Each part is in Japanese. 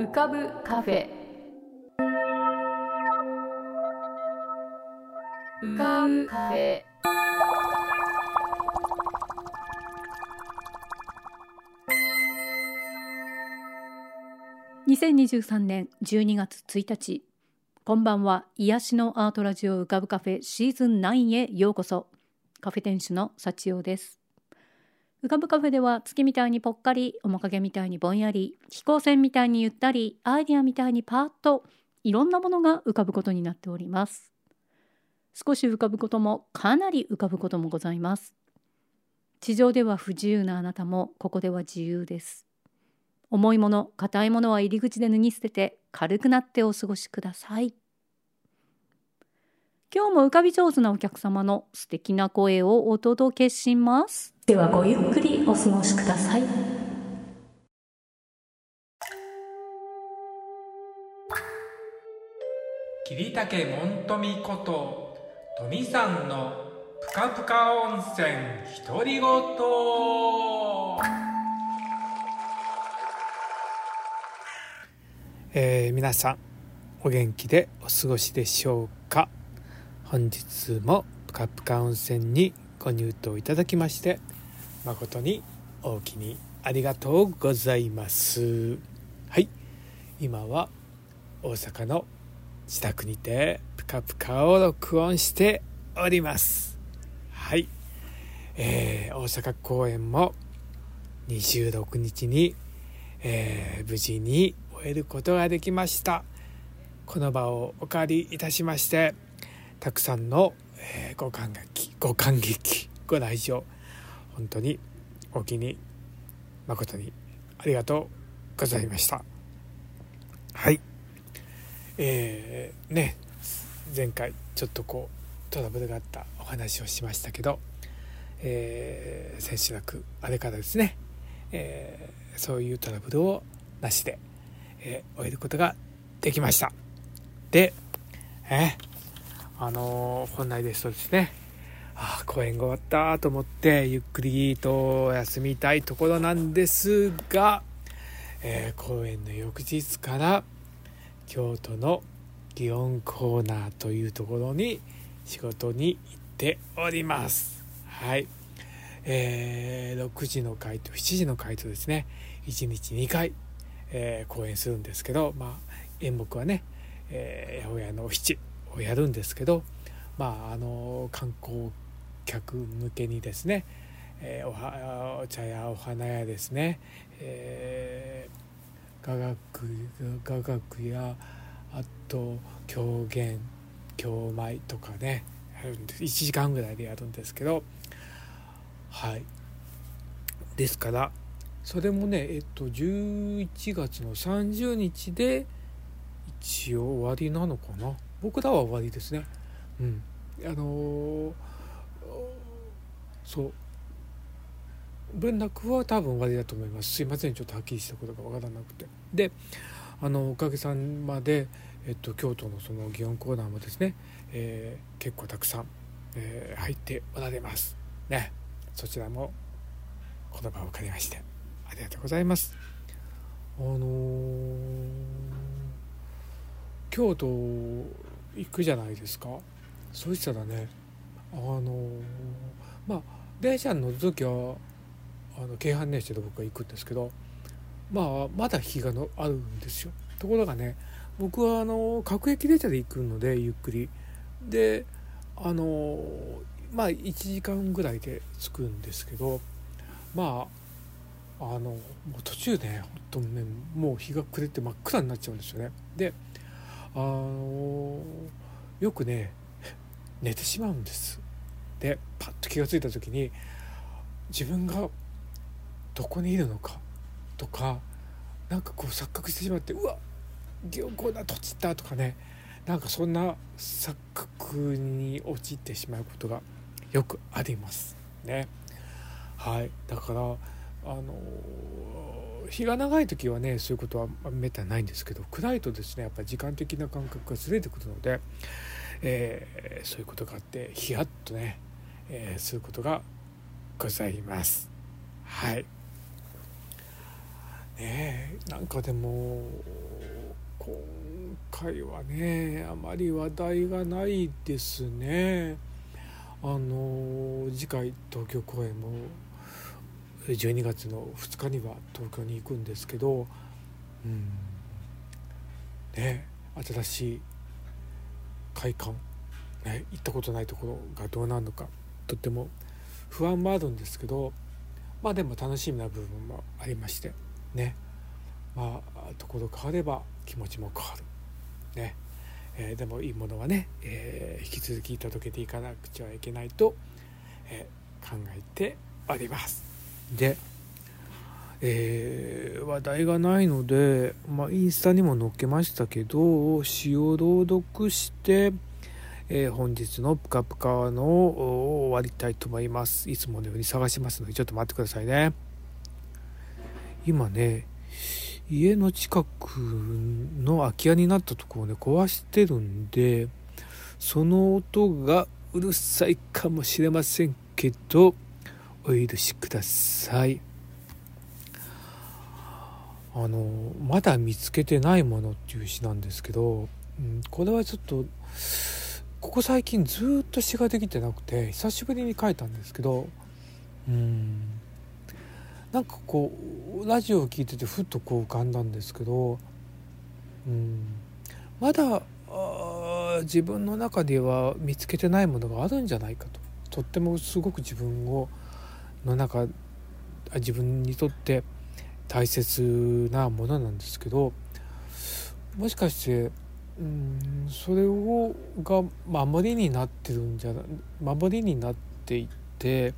浮かぶカフェ。浮かぶカフェ。2023年12月1日。こんばんは。癒しのアートラジオ浮かぶカフェシーズン9へようこそ。カフェ店主の幸代です。浮かぶカフェでは月みたいにぽっかり面影みたいにぼんやり飛行船みたいにゆったりアイディアみたいにパーッといろんなものが浮かぶことになっております。少し浮かぶこともかなり浮かぶこともございます。地上では不自由なあなたもここでは自由です。重いもの硬いものは入り口で脱ぎ捨てて軽くなってお過ごしください。今日も浮かび上手なお客様の素敵な声をお届けします。ではごゆっくりお過ごしください。桐竹門富こと富さんのぷかぷか温泉独り言。えー、皆さんお元気でお過ごしでしょうか？本日もぷかぷか温泉にご入湯いただきまして誠に大きにありがとうございます。はい。今は大阪の自宅にてぷかぷかを録音しております。はい、えー、大阪公演も26日に、えー、無事に終えることができました。この場をお借りいたしましてたくさんの、えー、ご感激ご感激ご来場本当にお気に誠にありがとうございました。はい。えー、ね前回ちょっとこうトラブルがあったお話をしましたけど、えー、千秋楽あれからですね、えー、そういうトラブルをなしで、えー、終えることができました。で、えー、あの、本来ですとですねあ公演が終わったと思ってゆっくりと休みたいところなんですが、えー、公演の翌日から京都の祇園コーナーというところに仕事に行っております。はい。えー、6時の回と7時の回とですね、1日2回、えー、公演するんですけど、まあ、演目はね、えー、八百屋の七をやるんですけど、まあ、あの観光客向けにですね、えー、おお茶やお花やですね、えー雅楽雅楽やあと狂言狂舞とかね1時間ぐらいでやるんですけどはい。ですからそれもねえっと11月の30日で一応終わりなのかな。僕らは終わりですね。うん。あのー、そう。文楽は多分終わりだと思います。すいません。ちょっとはっきりしたことが分からなくて。であのおかげさまで、えっと、京都のその祇園コーナーもですね、えー、結構たくさん、えー、入っておられます。ね。そちらもこの場を借りましてありがとうございます。あのー、京都行くじゃないですか。そしたらねあの、まあ電車に乗る時はあの京阪電車で僕は行くんですけどまあまだ日がのあるんですよ。ところがね僕はあの各駅列車で行くのでゆっくり。であのまあ1時間ぐらいで着くんですけどまああの途中ね本当ねもう日が暮れて真っ暗になっちゃうんですよね。であのよくね 寝てしまうんですでパッと気が付いた時に自分がどこにいるのかとかなんかこう錯覚してしまってうわ行だとちったとかねなんかそんな錯覚に陥ってしまうことがよくありますね。はいだからあの日が長い時はねそういうことはめったにないんですけど暗いとですねやっぱり時間的な感覚がずれてくるので、えー、そういうことがあってヒヤッとね、えー、することがございます。はいねなんかでも今回はねあまり話題がないですねあの次回東京公演も12月の2日には東京に行くんですけどうん。ね新しい会館、ね、行ったことないところがどうなるのかとっても不安もあるんですけどまあでも楽しみな部分もありましてね。まあところ変われば気持ちも変わる。ね、えー、でもいいものはね、えー、引き続き届けていかなくちゃいけないと、えー、考えております。で、えー、話題がないので、まあ、インスタにも載っけましたけど詩を朗読してえー、本日のぷかぷかの終わりたいと思います。いつものように探しますので、ちょっと待ってくださいね。今ね、家の近くの空き家になったとこをね、壊してるんで、その音がうるさいかもしれませんけど、お許しください。あの、まだ見つけてないものっていう詩なんですけど、うん、これはちょっと、ここ最近ずっと詩ができてなくて久しぶりに書いたんですけどうんなんかこうラジオを聴いててふっとこう浮かんだんですけどうんまだ自分の中では見つけてないものがあるんじゃないかととってもすごく自分をの中自分にとって大切なものなんですけどもしかしてうんそれをが守りになってるんじゃ守りになっていって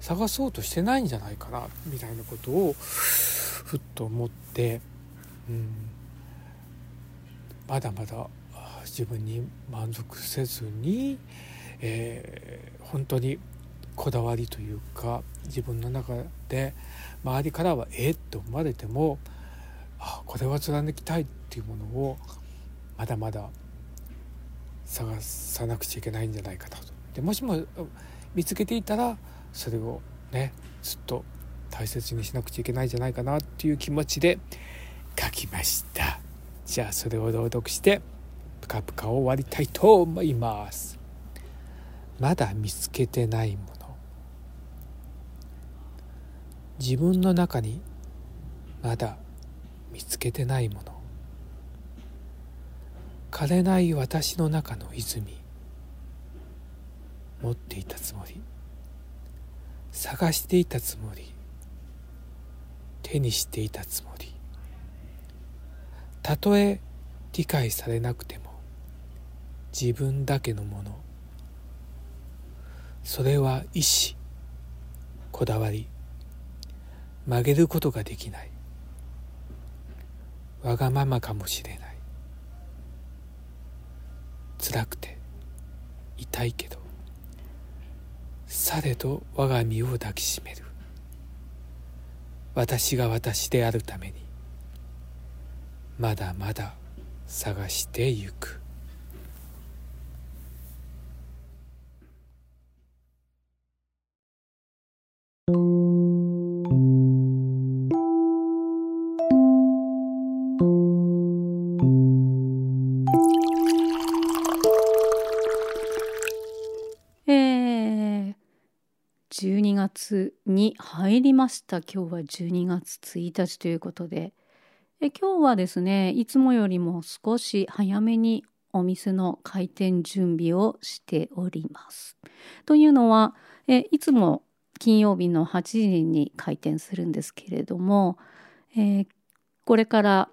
探そうとしてないんじゃないかなみたいなことをふっと思って、うん、まだまだ自分に満足せずに、えー、本当にこだわりというか自分の中で周りからはえっと思われてもあこれは貫きたいっていうものをまだまだ探さなくちゃいけないんじゃないかと。でもしも見つけていたらそれをねずっと大切にしなくちゃいけないんじゃないかなっていう気持ちで書きました。じゃあそれを朗読してプカプカを終わりたいと思います。まだ見つけてないもの。自分の中にまだ見つけてないもの。枯れない私の中の泉。持っていたつもり。探していたつもり。手にしていたつもり。たとえ理解されなくても。自分だけのもの。それは意志。こだわり。曲げることができない。わがままかもしれない。辛くて痛いけどされど我が身を抱きしめる。私が私であるためにまだまだ探してゆく。ました今日は12月1日ということでえ今日はですねいつもよりも少し早めにお店の開店準備をしております。というのはえいつも金曜日の8時に開店するんですけれども、えー、これから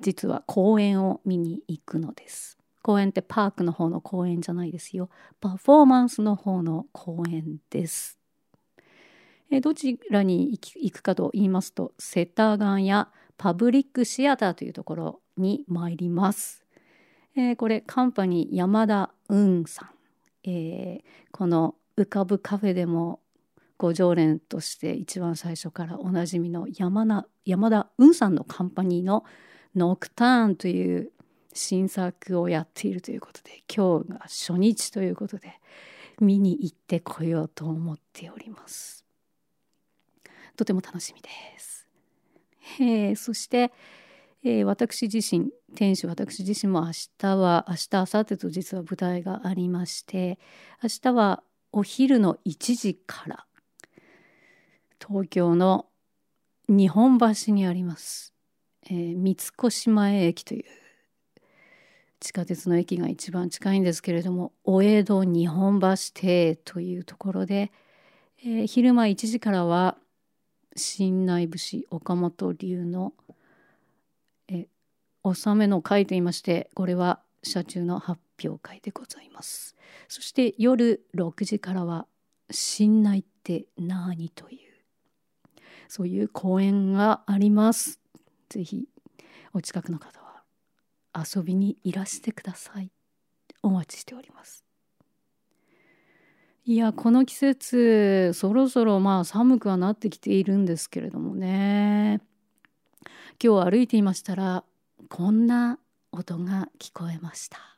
実は公演を見に行くのです。公園ってパークの方の公園じゃないですよ。パフォーマンスの方の公園です。えどちらに行くかと言いますと、世田谷パブリックシアターというところに参ります。えー、これカンパニー山田雲さん、えー、この浮かぶカフェでもご常連として一番最初からおなじみの山田山田雲さんのカンパニーのノクターンという新作をやっているということで今日が初日ということで見に行ってこようと思っておりますとても楽しみです。えーそして、えー私自身店主私自身も明日は明日明後日と実は舞台がありまして明日はお昼の1時から東京の日本橋にあります、えー三越前駅という地下鉄の駅が一番近いんですけれどもお江戸日本橋邸というところで、えー昼間1時からは新内節岡本流のえ納めの会といいましてこれは社中の発表会でございます。そして夜6時からは「新内って何?」というそういう公演があります。ぜひお近くの方は遊びにいらしてください。お待ちしております。いやこの季節そろそろまあ寒くはなってきているんですけれどもね。今日歩いていましたらこんな音が聞こえました。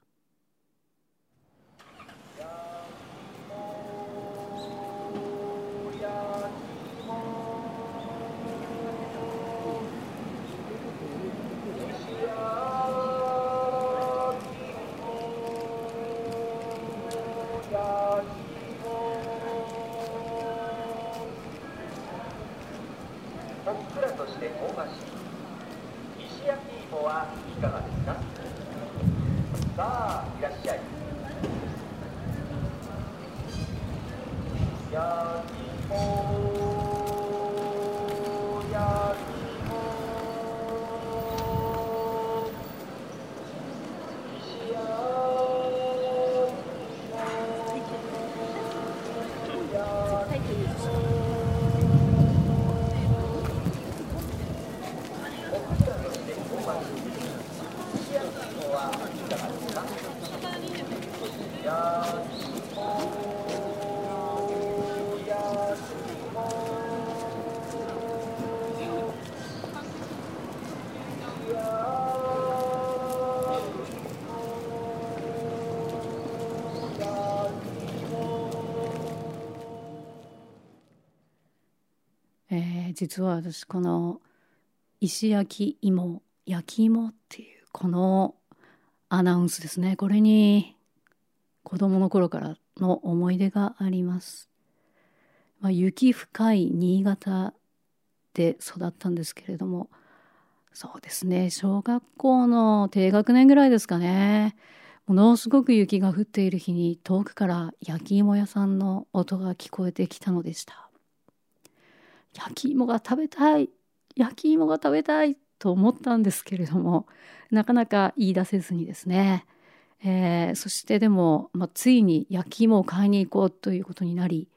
実は私この石焼き芋焼き芋っていうこのアナウンスですね。これに子供の頃からの思い出があります、まあ、雪深い新潟で育ったんですけれどもそうですね。小学校の低学年ぐらいですかね。ものすごく雪が降っている日に遠くから焼き芋屋さんの音が聞こえてきたのでした。焼き芋が食べたい焼き芋が食べたいと思ったんですけれどもなかなか言い出せずにですね、えーそしてでも、まあ、ついに焼き芋を買いに行こうということになり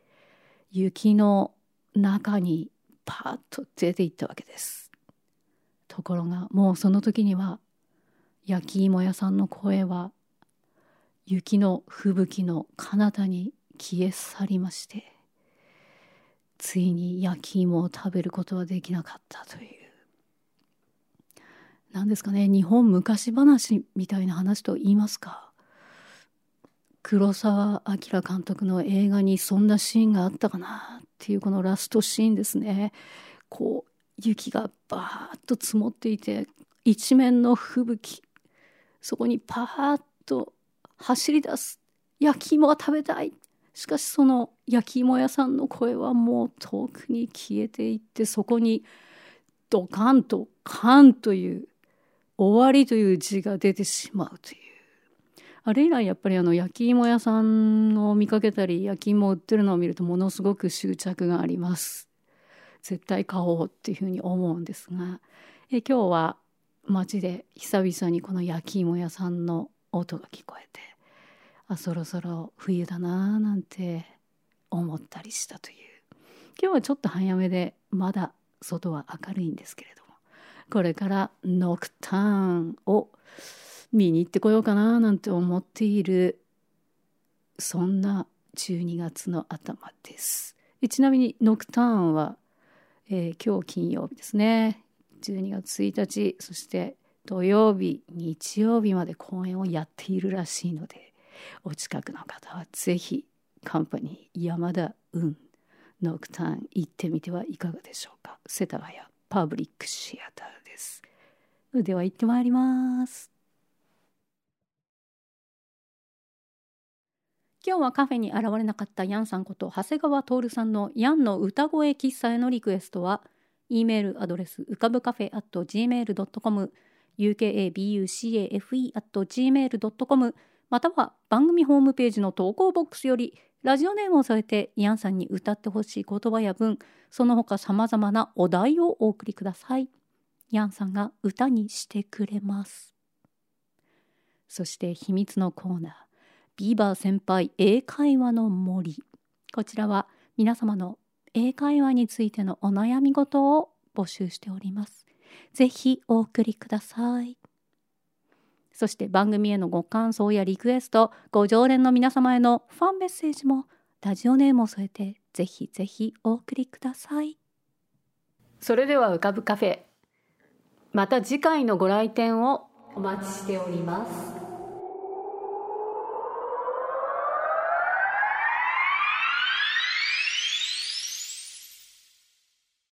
雪の中にパーッと出て行ったわけです。ところがもうその時には焼き芋屋さんの声は雪の吹雪の彼方に消え去りまして。ついに焼き芋を食べることはできなかったという。何ですかね日本昔話みたいな話と言いますか。黒澤明監督の映画にそんなシーンがあったかなっていうこのラストシーンですね。こう雪がバーッと積もっていて一面の吹雪。そこにパーッと走り出す。焼き芋が食べたい。しかしその焼き芋屋さんの声はもう遠くに消えていってそこにドカンとカンという終わりという字が出てしまうというあれ以来やっぱりあの焼き芋屋さんを見かけたり焼き芋売ってるのを見るとものすごく執着があります。絶対買おうっていうふうに思うんですが。え今日は街で久々にこの焼き芋屋さんの音が聞こえて。あそろそろ冬だなあなんて思ったりしたという。今日はちょっと早めでまだ外は明るいんですけれども。これからノクターンを見に行ってこようかななんて思っているそんな12月の頭です。ちなみにノクターンは、えー今日金曜日ですね。12月1日そして土曜日日曜日まで公演をやっているらしいので。お近くの方はぜひカンパニー山田運ノクターン行ってみてはいかがでしょうか。世田谷パブリックシアターです。では行ってまいります。今日はカフェに現れなかったヤンさんこと長谷川徹さんのヤンの歌声喫茶へのリクエストは e メールアドレスうかぶカフェ at gmail.com ukabucafe at gmail.com または番組ホームページの投稿ボックスよりラジオネームを添えてヤンさんに歌ってほしい言葉や文その他さまざまなお題をお送りください。ヤンさんが歌にしてくれます。そして秘密のコーナー。ビーバー先輩英会話の森。こちらは皆様の英会話についてのお悩み事を募集しております。ぜひお送りください。そして番組へのご感想やリクエストご常連の皆様へのファンメッセージもラジオネームを添えてぜひぜひお送りください。それでは浮かぶカフェまた次回のご来店をお待ちしております。